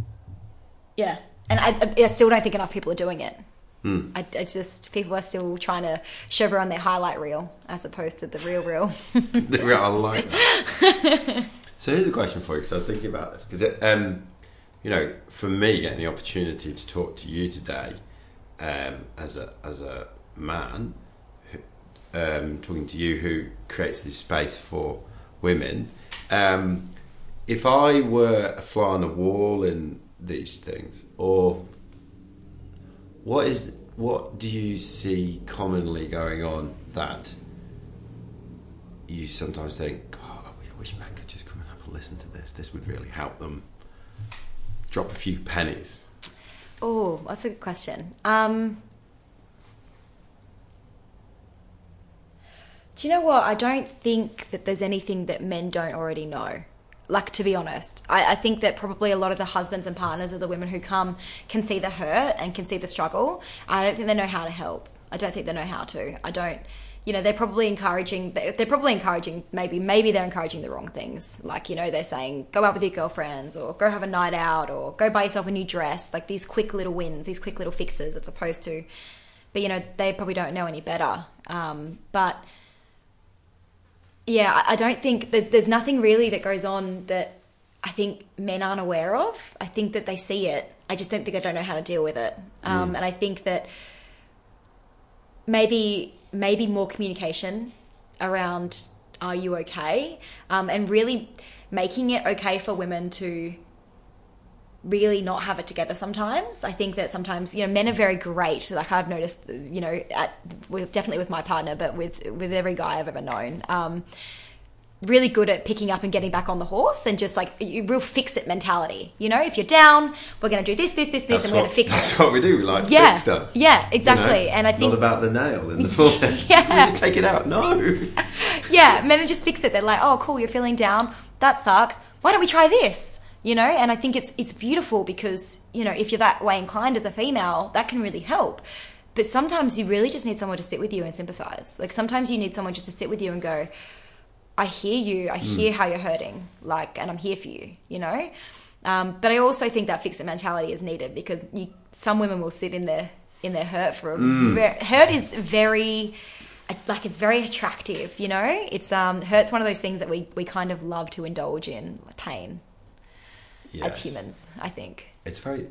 yeah, and I, I still don't think enough people are doing it. Hmm. I, I just people are still trying to show on their highlight reel as opposed to the real reel. I like that. so here's a question for you because I was thinking about this because um, you know, for me, getting the opportunity to talk to you today um, as a as a man, who- um, talking to you who creates this space for women. Um, if I were a fly on the wall in these things, or what is what do you see commonly going on that you sometimes think, God, I wish men could just come and have a listen to this. This would really help them drop a few pennies. oh, that's a good question. Um, do you know what? I don't think that there's anything that men don't already know. Like to be honest, I, I think that probably a lot of the husbands and partners of the women who come can see the hurt and can see the struggle. I don't think they know how to help. I don't think they know how to. I don't. You know, they're probably encouraging. They're probably encouraging. Maybe, maybe they're encouraging the wrong things. Like you know, they're saying go out with your girlfriends, or go have a night out, or go buy yourself a new dress. Like these quick little wins, these quick little fixes, as opposed to. But you know, they probably don't know any better. Um, but yeah, I- don't think there's there's nothing really that goes on that I think men aren't aware of. I think that they see it. I just don't think I don't know how to deal with it. Um, And I think that maybe maybe more communication around are you okay, um, and really making it okay for women to really not have it together sometimes. I think that sometimes, you know, men are very great. Like I've noticed, you know, at, with definitely with my partner, but with with every guy I've ever known. Um, really good at picking up and getting back on the horse and just like you real fix it mentality. You know, if you're down, we're going to do this, this, this, this, and we're going to fix that's it. That's what we do. We like Yeah, fix stuff. yeah, you know? exactly. And I think not about the nail in the forehead. Yeah. we just take it out. No. yeah, men just fix it. They're like, oh, cool, you're feeling down. That sucks. Why don't we try this? You know, and I think it's it's beautiful because you know if you're that way inclined as a female, that can really help. But sometimes you really just need someone to sit with you and sympathize. Like sometimes you need someone just to sit with you and go, I hear you. I hear how you're hurting. Like, and I'm here for you. You know. Um, but I also think that fix it mentality is needed because you, some women will sit in their in their hurt for a ver- hurt is very like it's very attractive. You know, it's um hurt's one of those things that we we kind of love to indulge in like pain as humans. I think It's very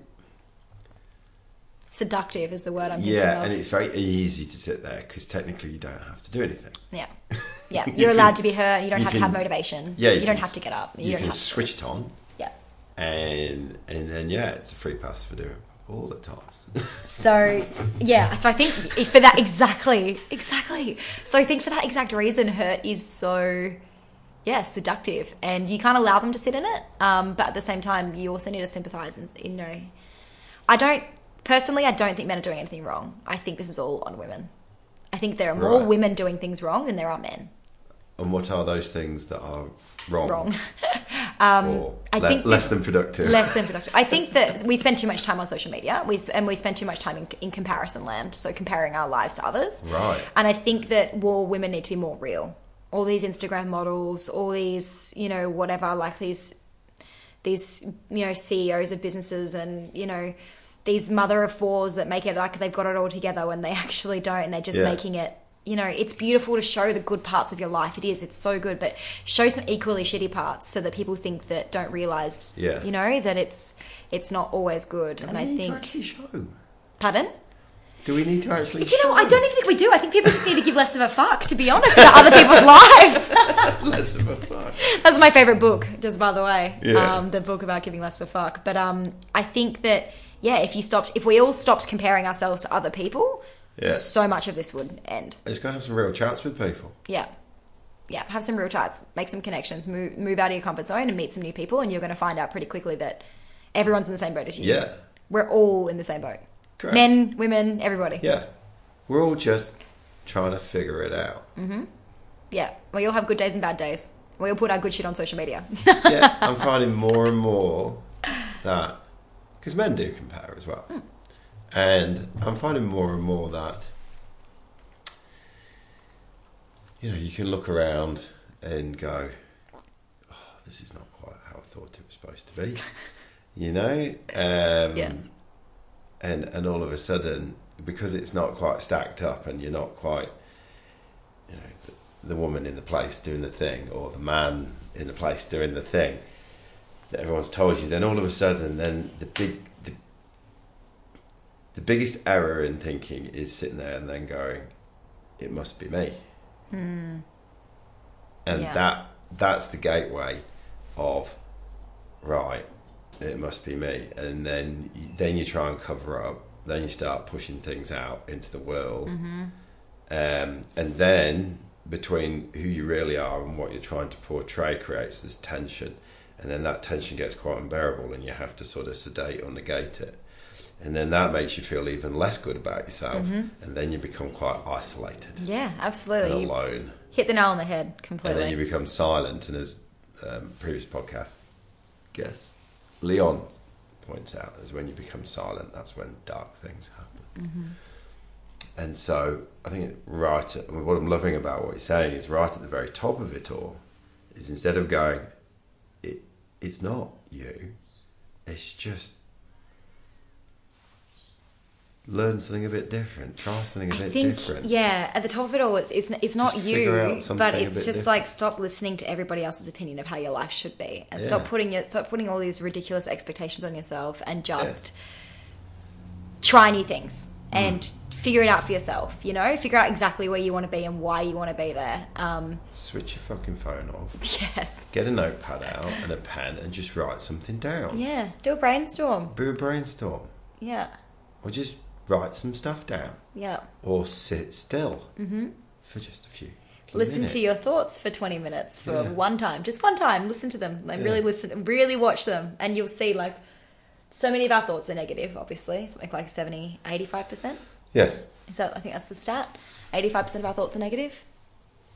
seductive is the word I'm yeah, and it's very easy to sit there because technically you don't have to do anything. yeah, yeah. You You're can- allowed to be hurt. You don't you have to have motivation. Yeah, you, you don't can have to get up. You, You, don't can have to. switch it on, Yeah. and and then yeah, it's a free pass for doing all the times. So yeah, so I think for that exactly, exactly. So I think for that exact reason, hurt is so yeah seductive, and you can't allow them to sit in it. Um, but at the same time, you also need to sympathise and you know, I don't personally, I don't think men are doing anything wrong. I think this is all on women. I think there are more Right. women doing things wrong than there are men and what are those things that are wrong? wrong. or I le- think less that- than productive. less than productive. I think that we spend too much time on social media, we and we spend too much time in, in comparison land, so comparing our lives to others. Right. And I think that more women need to be more real. All these Instagram models, all these, you know, whatever, like these, these, you know, CEOs of businesses, and you know, these mother of fours that make it like they've got it all together when they actually don't, and they're just Yeah. making it. You know, it's beautiful to show the good parts of your life. It is. It's so good, but show some equally shitty parts so that people think that don't realize. Yeah. You know that it's it's not always good, and Do I we need to think. actually show. Pardon. Do we need to actually? Do you know? what? I don't even think we do. I think people just need to give less of a fuck, to be honest, about other people's lives. Less of a fuck. That's my favorite book, just by the way. Yeah. Um, the book about giving less of a fuck. But um, I think that yeah, if you stopped, if we all stopped comparing ourselves to other people, Yeah. so much of this would end. I just gotta have some real chats with people. Yeah, yeah. Have some real chats, make some connections, move move out of your comfort zone, and meet some new people, and you're going to find out pretty quickly that everyone's in the same boat as you. Yeah. we're all in the same boat. Correct. Men, women, everybody. Yeah. We're all just trying to figure it out. Yeah, we all have good days and bad days. We all put our good shit on social media. yeah, I'm finding more and more that because men do compare as well, and I'm finding more and more that you know you can look around and go, oh, "This is not quite how I thought it was supposed to be," you know. Um, yes. And and all of a sudden because it's not quite stacked up and you're not quite you know the, the woman in the place doing the thing or the man in the place doing the thing that everyone's told you then all of a sudden then the big the, the biggest error in thinking is sitting there and then going it must be me hmm. and Yeah. that that's the gateway of right it must be me. And then then you try and cover up then you start pushing things out into the world. Um, and then between who you really are and what you're trying to portray creates this tension. And then that tension gets quite unbearable and you have to sort of sedate or negate it. And then that makes you feel even less good about yourself. And then you become quite isolated. Yeah, absolutely. Alone. Hit the nail on the head completely. and then you become silent. And as um, previous podcast guest Leon points out, is when you become silent, that's when dark things happen. Mm-hmm. And so I think right, at, what I'm loving about what he's saying is right at the very top of it all is instead of going, it, it's not you, it's just learn something a bit different, try something a I bit think, different. yeah, at the top of it all, it's it's, it's not Just you, but it's just different. like stop listening to everybody else's opinion of how your life should be, and stop putting it, stop putting all these ridiculous expectations on yourself, and just try new things Mm. and figure it out for yourself. You know, figure out exactly where you want to be and why you want to be there. Um, Switch your fucking phone off. yes, Get a notepad out and a pen and just write something down. yeah, do a brainstorm. Do a brainstorm. Yeah, Or just write some stuff down. yeah. Or sit still Mhm. for just a few. listen minutes. to your thoughts for 20 minutes for Yeah. one time just one time listen to them like Yeah. really listen really watch them and you'll see like so many of our thoughts are negative obviously something like 70 85% Yes. is that i think that's the stat 85% of our thoughts are negative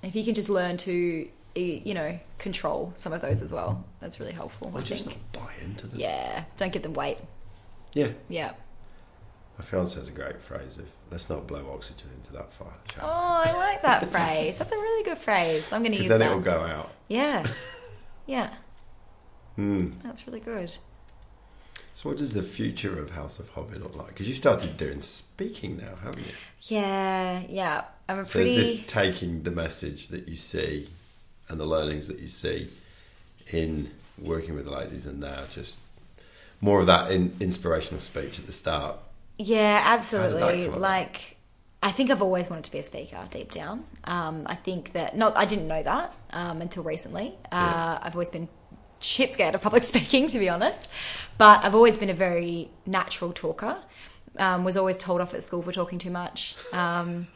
if you can just learn to you know control some of those as well that's really helpful Or i just think not buy into them. yeah don't give them weight Yeah. yeah My fiance has a great phrase of let's not blow oxygen into that fire. oh i like that phrase that's a really good phrase i'm going to use then that Then it'll go out. yeah yeah Hmm. that's really good So, what does the future of House of Hobby look like? Because you started doing speaking now, haven't you? Yeah, yeah. I'm a So, pretty. is this taking the message that you see and the learnings that you see in working with the ladies and now just more of that in, inspirational speech at the start? Yeah, absolutely. Like, I think I've always wanted to be a speaker deep down. Um, I think that not. I didn't know that um, until recently. Uh, Yeah. I've always been shit scared of public speaking, to be honest. But I've always been a very natural talker. Um, was always told off at school for talking too much. Um,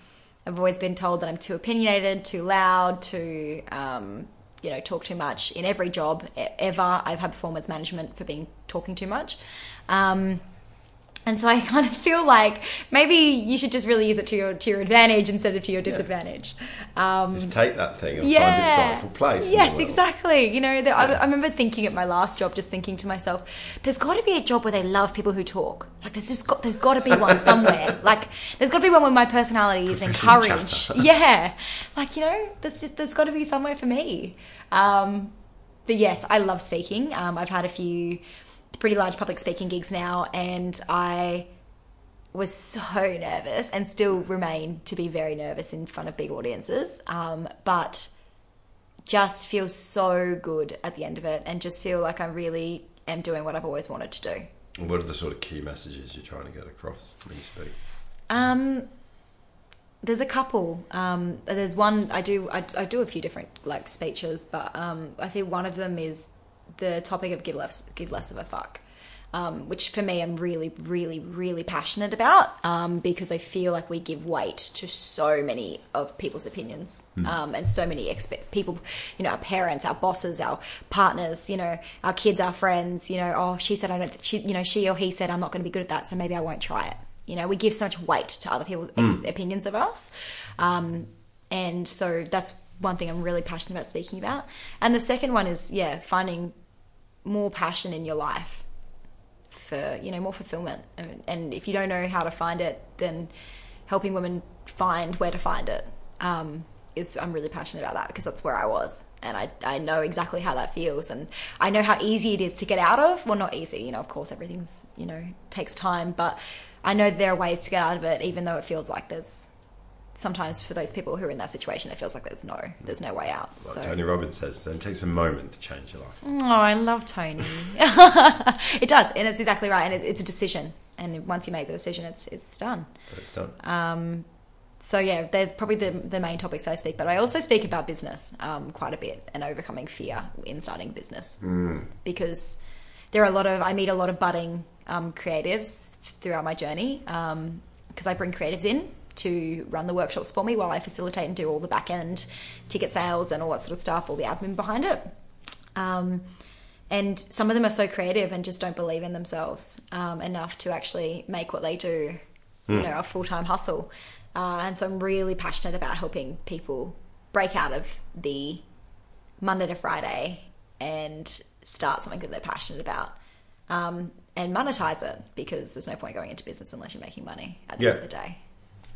I've always been told that I'm too opinionated, too loud, too um, you know talk too much in every job ever. I've had performance management for being talking too much. And so I kind of feel like maybe you should just really use it to your to your advantage instead of to your disadvantage. Um, Just take that thing and find yeah. its rightful place. Yes, exactly. You know, the, I, I remember thinking at my last job, just thinking to myself, "There's got to be a job where they love people who talk. Like, there's just got there's got to be one somewhere. like, there's got to be one where my personality is encouraged. Yeah, like you know, there's just there's got to be somewhere for me. Um, but yes, I love speaking. Um, I've had a few pretty large public speaking gigs now, and I was so nervous and still remain to be very nervous in front of big audiences. Um, but just feel so good at the end of it and just feel like I really am doing what I've always wanted to do. And what are the sort of key messages you're trying to get across when you speak? Um, there's a couple. Um, there's one I do. I, I, do a few different like speeches, but um, I think one of them is the topic of give less, give less of a fuck um, which for me I'm really, really, really passionate about um, because I feel like we give weight to so many of people's opinions mm. um, and so many expect people, you know, our parents, our bosses, our partners, you know, our kids, our friends, you know, oh, she said I don't, she, you know, she or he said I'm not going to be good at that, so maybe I won't try it. You know, we give so much weight to other people's mm. opinions of us, um, and so that's one thing I'm really passionate about speaking about. And the second one is, yeah, finding more passion in your life for you know more fulfillment. And, and if you don't know how to find it, then helping women find where to find it um, is I'm really passionate about that because that's where I was, and I I know exactly how that feels, and I know how easy it is to get out of. Well, not easy, you know. Of course, everything's you know takes time, but I know there are ways to get out of it, even though it feels like there's sometimes for those people who are in that situation, it feels like there's no, there's no way out. So. Tony Robbins says, it takes a moment to change your life. Oh, I love Tony. it does, and it's exactly right, and it, it's a decision. And once you make the decision, it's it's done. But it's done. Um, so yeah, they're probably the, the main topics I speak, but I also speak about business um, quite a bit and overcoming fear in starting business mm. because there are a lot of I meet a lot of budding um, creatives throughout my journey because um, I bring creatives in to run the workshops for me while I facilitate and do all the back end ticket sales and all that sort of stuff, all the admin behind it. Um, and some of them are so creative and just don't believe in themselves um, enough to actually make what they do, mm. you hmm. know, a full time hustle. Uh, and so I'm really passionate about helping people break out of the Monday to Friday and start something that they're passionate about um, and monetize it because there's no point going into business unless you're making money at the yeah. end of the day.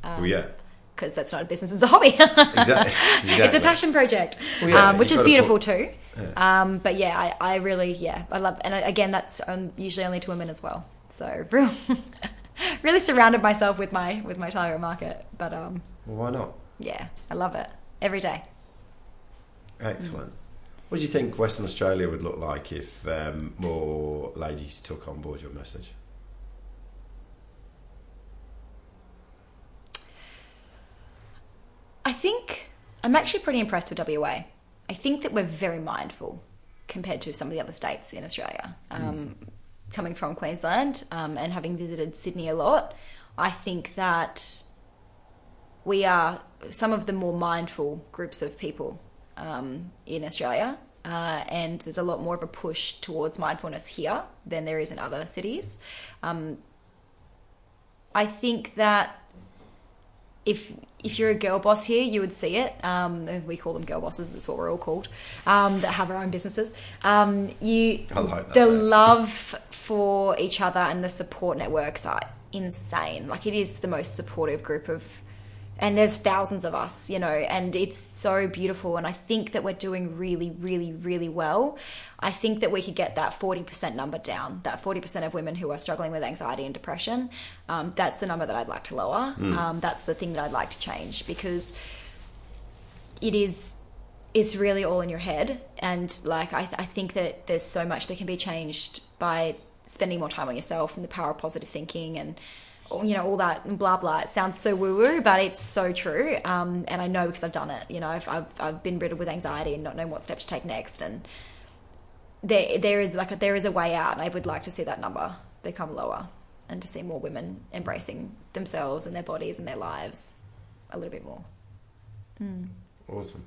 Um, well, yeah. Because that's not a business; it's a hobby. exactly. exactly. It's a passion project, well, yeah, um, which is beautiful put, too. Yeah. Um, but yeah, I, I, really, yeah, I love, and again, that's um, usually only to women as well. So, real, really surrounded myself with my with my target market. But um, well, why not? Yeah, I love it every day. Excellent. Mm. What do you think Western Australia would look like if um, more ladies took on board your message? I think I'm actually pretty impressed with WA. I think that we're very mindful compared to some of the other states in Australia. Um, mm. Coming from Queensland um, and having visited Sydney a lot, I think that we are some of the more mindful groups of people um, in Australia. Uh, and there's a lot more of a push towards mindfulness here than there is in other cities. Um, I think that if if you're a girl boss here, you would see it. Um, we call them girl bosses. That's what we're all called. Um, that have our own businesses. Um, you, like the love for each other and the support networks are insane. Like it is the most supportive group of and there's thousands of us, you know, and it's so beautiful. And I think that we're doing really, really, really well. I think that we could get that 40% number down, that 40% of women who are struggling with anxiety and depression. Um, that's the number that I'd like to lower. Mm. Um, that's the thing that I'd like to change because it is it's really all in your head and like I, I think that there's so much that can be changed by spending more time on yourself and the power of positive thinking and you know all that blah blah. It sounds so woo woo, but it's so true. Um, and I know because I've done it. You know, I've, I've I've been riddled with anxiety and not knowing what steps to take next. And there there is like a, there is a way out. And I would like to see that number become lower and to see more women embracing themselves and their bodies and their lives a little bit more. Mm. Awesome.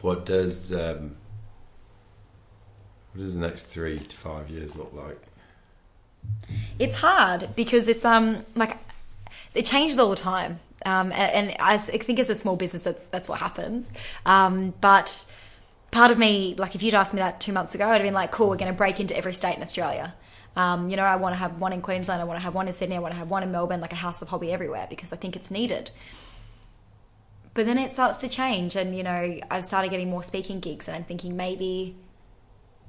What does um, what does the next three to five years look like? It's hard because it's um like it changes all the time. Um, and, I think as a small business, that's that's what happens. Um, but part of me, like if you'd asked me that two months ago, I'd have been like, "Cool, we're going to break into every state in Australia." Um, you know, I want to have one in Queensland, I want to have one in Sydney, I want to have one in Melbourne, like a house of hobby everywhere because I think it's needed. But then it starts to change, and you know, I've started getting more speaking gigs, and I'm thinking maybe,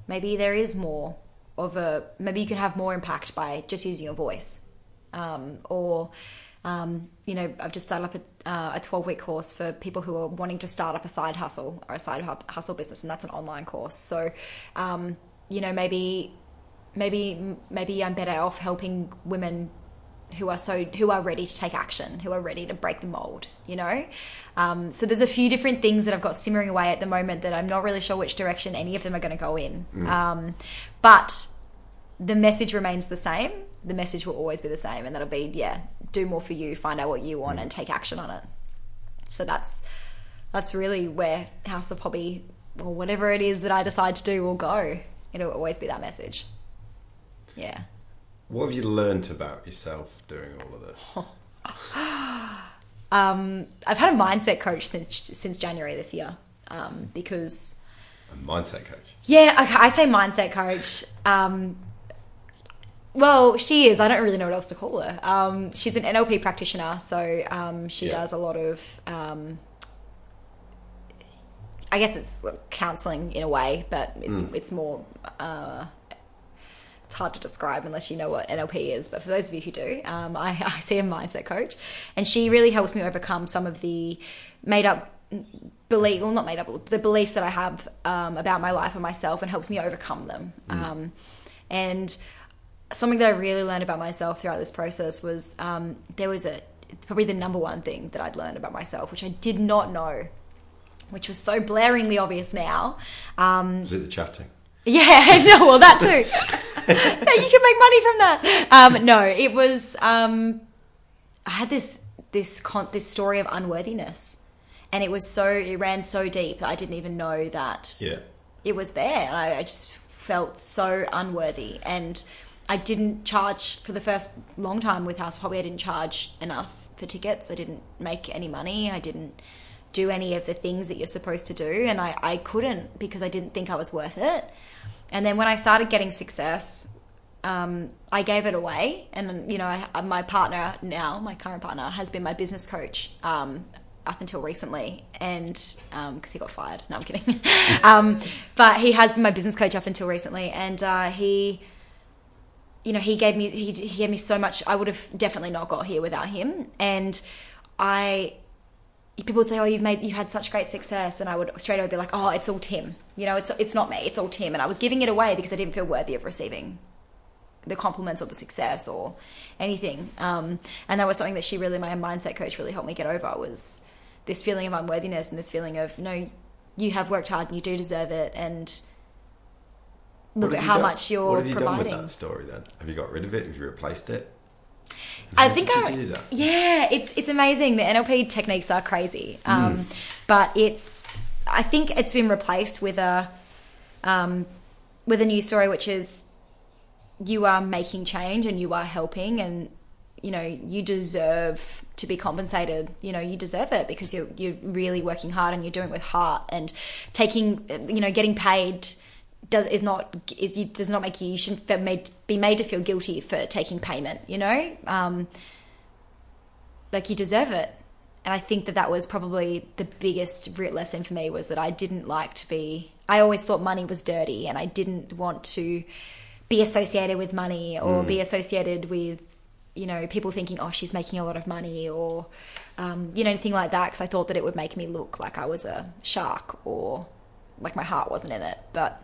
maybe there is more of a maybe you can have more impact by just using your voice, um, or um, you know, I've just started up a, uh, a 12 week course for people who are wanting to start up a side hustle or a side hustle business, and that's an online course. So, um, you know, maybe, maybe, maybe I'm better off helping women who are so who are ready to take action, who are ready to break the mold. You know, um, so there's a few different things that I've got simmering away at the moment that I'm not really sure which direction any of them are going to go in. Mm. Um, but the message remains the same. The message will always be the same, and that'll be yeah, do more for you, find out what you want, mm. and take action on it. So that's that's really where House of Hobby or whatever it is that I decide to do will go. It'll always be that message. Yeah. What have you learned about yourself doing all of this? um, I've had a mindset coach since since January this year um, because a mindset coach. Yeah, okay, I say mindset coach. Um, well, she is. I don't really know what else to call her. Um, she's an NLP practitioner, so um, she yeah. does a lot of. Um, I guess it's counselling in a way, but it's mm. it's more. Uh, hard to describe unless you know what NLP is. But for those of you who do, um, I, I see a mindset coach, and she really helps me overcome some of the made up belief, well, not made up, the beliefs that I have um, about my life and myself, and helps me overcome them. Mm. Um, and something that I really learned about myself throughout this process was um, there was a probably the number one thing that I'd learned about myself, which I did not know, which was so blaringly obvious now. Um, was it the chatting? Yeah, no, well that too. You can make money from that. Um, no, it was. Um, I had this this con- this story of unworthiness, and it was so it ran so deep that I didn't even know that. Yeah. It was there, and I, I just felt so unworthy and I didn't charge for the first long time with House Hobby. I didn't charge enough for tickets. I didn't make any money. I didn't do any of the things that you're supposed to do. And I, I couldn't because I didn't think I was worth it. And then when I started getting success, um, I gave it away. And, you know, I, my partner now, my current partner, has been my business coach um, up until recently. And because um, he got fired. No, I'm kidding. Um, but he has been my business coach up until recently. And uh, he you know, he gave me he, he gave me so much. I would have definitely not got here without him. And I people would say, "Oh, you've made you had such great success," and I would straight away be like, "Oh, it's all Tim." You know, it's it's not me. It's all Tim. And I was giving it away because I didn't feel worthy of receiving the compliments or the success or anything. Um, and that was something that she really, my mindset coach, really helped me get over was this feeling of unworthiness and this feeling of no, you have worked hard and you do deserve it, and look at how done, much you're what have you providing. Done with that story then? Have you got rid of it? Have you replaced it? I think I yeah, it's it's amazing. The NLP techniques are crazy, um, mm. but it's I think it's been replaced with a um, with a new story, which is you are making change and you are helping, and you know you deserve to be compensated. You know you deserve it because you're you're really working hard and you're doing it with heart and taking you know getting paid does is not is does not make you you shouldn't be made, be made to feel guilty for taking payment you know? Um, like you deserve it. And i think that that was probably the biggest lesson for me was that i didn't like to be i always thought money was dirty and i didn't want to be associated with money or mm. be associated with you know people thinking oh she's making a lot of money or um, you know anything like that because i thought that it would make me look like i was a shark or like my heart wasn't in it. But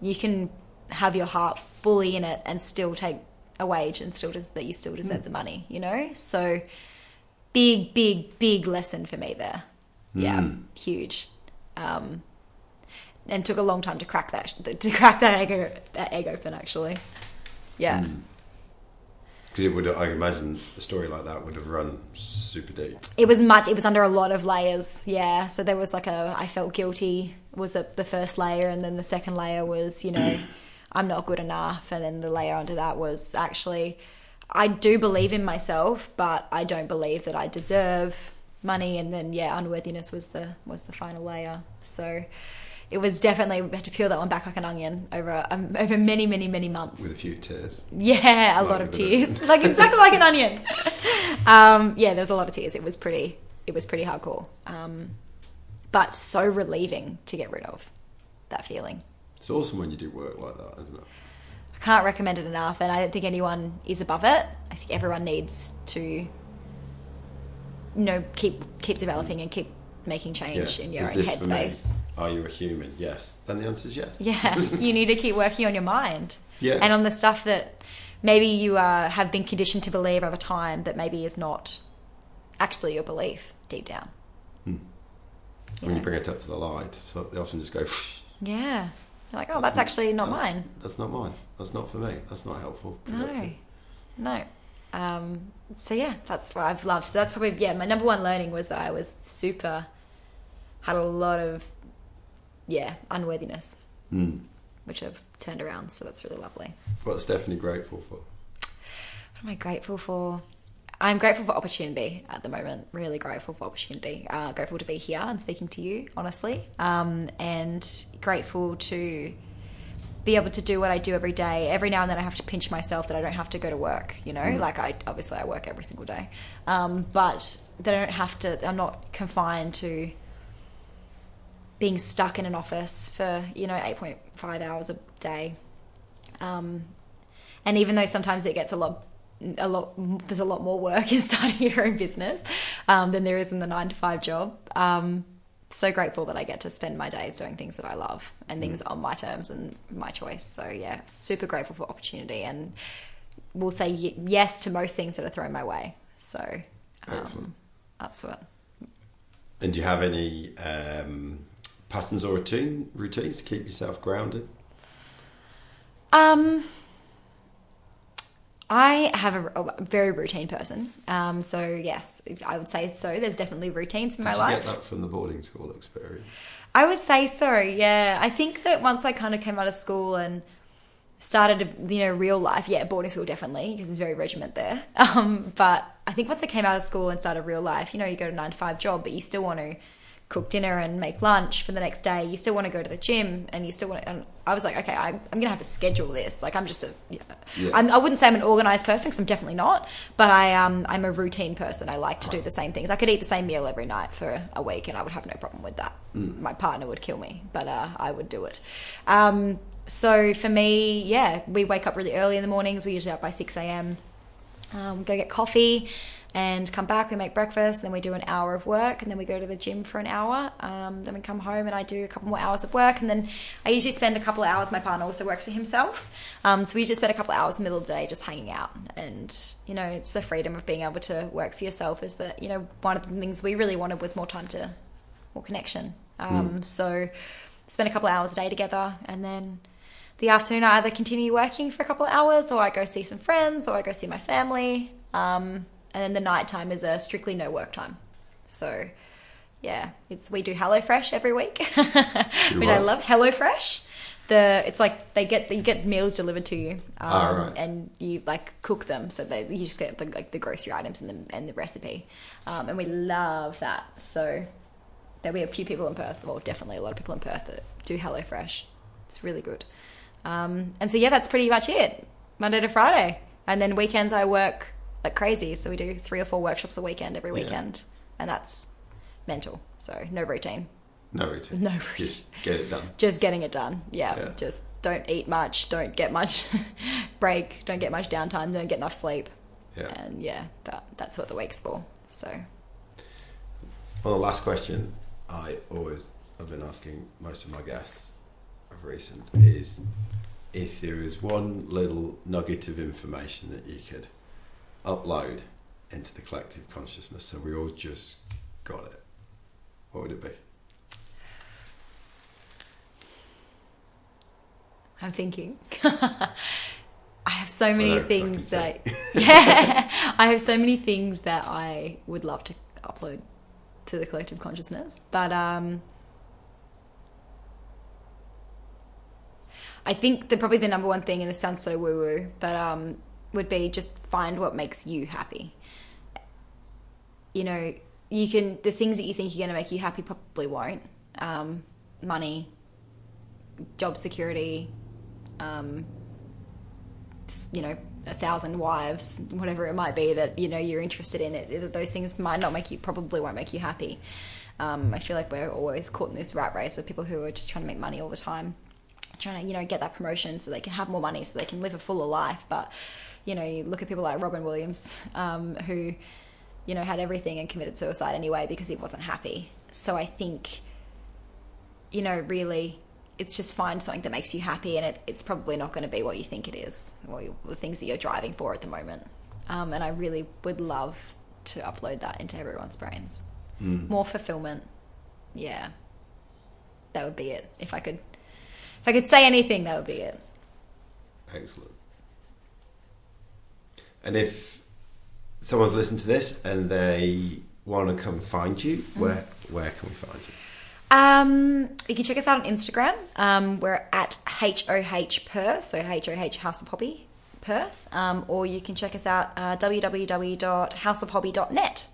you can have your heart fully in it and still take a wage and still does that you still deserve mm. the money, you know? So big, big, big lesson for me there. Mm. Yeah, huge. Um, and took a long time to crack that to crack that egg that egg open actually. Yeah. Mm. Because it would, I imagine, a story like that would have run super deep. It was much. It was under a lot of layers. Yeah. So there was like a. I felt guilty. Was the, the first layer, and then the second layer was, you know, I'm not good enough, and then the layer under that was actually, I do believe in myself, but I don't believe that I deserve money, and then yeah, unworthiness was the was the final layer. So it was definitely we had to peel that one back like an onion over um, over many many many months with a few tears. Yeah, a like lot of tears, like exactly like an onion. Um, yeah, there was a lot of tears. It was pretty. It was pretty hardcore, um, but so relieving to get rid of that feeling. It's awesome when you do work like that, isn't it? I can't recommend it enough, and I don't think anyone is above it. I think everyone needs to, you know, keep keep developing and keep making change in your Is own this for me? headspace. Are you a human? Yes. Then the answer is yes. Yeah, you need to keep working on your mind. Yeah. And on the stuff that maybe you uh, have been conditioned to believe over time that maybe is not actually your belief deep down. When you bring it up to the light, so they often just go. Yeah. You're like, oh, that's, actually not that's- mine. That's not mine. That's not for me. That's not helpful. No. productive. No. Um, so yeah, that's what I've loved. So that's probably yeah, my number one learning was that I was super had a lot of yeah, unworthiness, Mm. which I've turned around, so that's really lovely. What's Stephanie grateful for? What am I grateful for? I'm grateful for opportunity at the moment. Really grateful for opportunity. Uh, grateful to be here and speaking to you, honestly. Um, and grateful to be able to do what I do every day. Every now and then I have to pinch myself that I don't have to go to work, you know? Like, I obviously I work every single day. Um, but that I don't have to, I'm not confined to being stuck in an office for, you know, 8.5 hours a day. Um, and even though sometimes it gets a lot a lot there's a lot more work in starting your own business um, than there is in the nine to five job. Um, so grateful that i get to spend my days doing things that i love and things on my terms and my choice. So yeah super grateful for opportunity and will say y- yes to most things that are thrown my way. So um, that's what. And do you have any um, patterns or routine routines to keep yourself grounded? Um, I have a, a very routine person. Um, so yes, I would say so. There's definitely routines in my Did you life. get that from the boarding school experience? I would say so. Yeah, I think that once I kind of came out of school and started, you know, real life. Yeah, boarding school definitely because there's very regiment there. Um, but I think once I came out of school and started real life, you know, you go to a nine to five job, but you still want to cook dinner and make lunch for the next day. You still want to go to the gym, and you still want. To, and I was like, okay, I'm, I'm gonna have to schedule this. Like, I'm just a. Yeah. Yeah. I'm, I wouldn't say I'm an organized person because I'm definitely not, but I um I'm a routine person. I like to do the same things. I could eat the same meal every night for a week, and I would have no problem with that. My partner would kill me, but uh, I would do it. Um, so for me, yeah, we wake up really early in the mornings. We're usually up by six a.m. Um, go get coffee and come back. We make breakfast, then we do an hour of work, and then we go to the gym for an hour. Um, then we come home and I do a couple more hours of work, and then I usually spend a couple of hours. My partner also works for himself, um, so we just spend a couple of hours in the middle of the day just hanging out. And you know, it's the freedom of being able to work for yourself. Is that you know one of the things we really wanted was more time to more connection. Um, So spend a couple of hours a day together, and then the afternoon I either continue working for a couple of hours, or I go see some friends, or I go see my family. Um, and then the night time is a strictly no work time. So yeah, it's we do HelloFresh every week. I mean, I love HelloFresh. The it's like they get you get meals delivered to you, um, Ah, right. and you like cook them. So they you just get the, like the grocery items and the and the recipe, um, and we love that. So there'll be a few people in Perth, well, definitely a lot of people in Perth that do HelloFresh. It's really good. Um, and so yeah, that's pretty much it. Monday to Friday, and then weekends I work like crazy. So we do three or four workshops a weekend every Yeah. weekend, and that's mental. So no routine, No routine. No routine. Just get it done. just getting it done. Yeah, Yeah. just don't eat much, don't get much break, don't get much downtime, don't get enough sleep, Yeah. and yeah, that, that's what the week's for. So Well, the last question I always have been asking most of my guests of recent is if there is one little nugget of information that you could upload into the collective consciousness so we all just got it, what would it be? I'm thinking. I have so many know, 'cause I things that yeah, I have so many things that I would love to upload to the collective consciousness, but um, I think that probably the number one thing, and this sounds so woo woo, but um, would be just find what makes you happy. You know, you can the things that you think are going to make you happy probably won't. Um, money, job security, um, you know, a thousand wives, whatever it might be that you know you're interested in. It, those things might not make you, probably won't make you happy. Um, I feel like we're always caught in this rat race of people who are just trying to make money all the time. trying to you know get that promotion so they can have more money so they can live a fuller life. But you know, you look at people like Robin Williams, um, who you know had everything and committed suicide anyway because he wasn't happy. So I think you know really it's just find something that makes you happy and it, it's probably not going to be what you think it is or you, the things that you're driving for at the moment um, and i really would love to upload that into everyone's brains Mm. more fulfillment yeah that would be it if i could if i could say anything that would be it Excellent. And if someone's listened to this and they want to come find you, Mm. where where can we find you? Um, you can check us out on Instagram. Um, we're at HOH Perth, so HOH House of Hobby Perth. Um, or you can check us out uh, www.houseofhobby.net.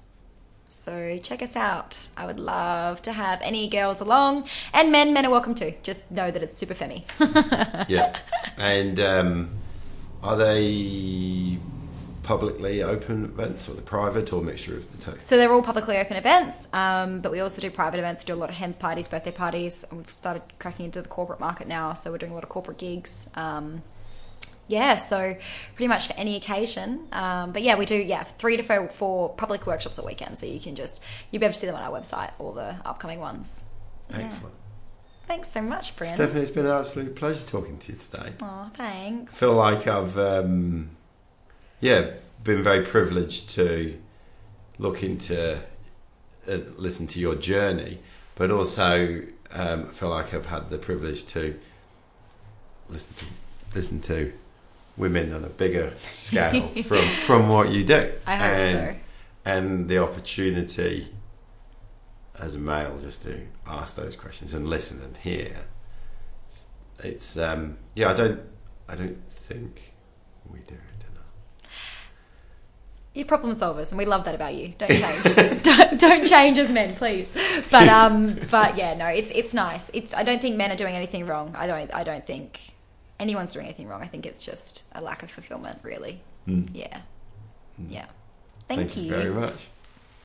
So check us out. I would love to have any girls along, and men. Men are welcome too. Just know that it's super femmy. Yeah. and um, are they publicly open events or the private or mixture of the two? So they're all publicly open events, um, but we also do private events. We do a lot of hens parties, birthday parties. And we've started cracking into the corporate market now, so we're doing a lot of corporate gigs. Um, yeah, so pretty much for any occasion. Um, but yeah, we do yeah three to four, four public workshops a weekend, so you can just you'll be able to see them on our website, all the upcoming ones. Excellent. Thanks so much, Bryn. Stephanie, it's been an absolute pleasure talking to you today. Oh, thanks. feel like I've, um, yeah, been very privileged to look into, uh, listen to your journey, but also um, feel like I've had the privilege to listen to listen to women on a bigger scale from from what you do. I hope and, so. And the opportunity as a male just to ask those questions and listen and hear. It's um, yeah, I don't I don't think we do. You're problem solvers, and we love that about you. Don't change. don't, don't change as men, please. But um, but yeah, no, it's it's nice. It's I don't think men are doing anything wrong. I don't I don't think anyone's doing anything wrong. I think it's just a lack of fulfillment, really. Mm. Yeah, yeah. Thank, Thank you very much.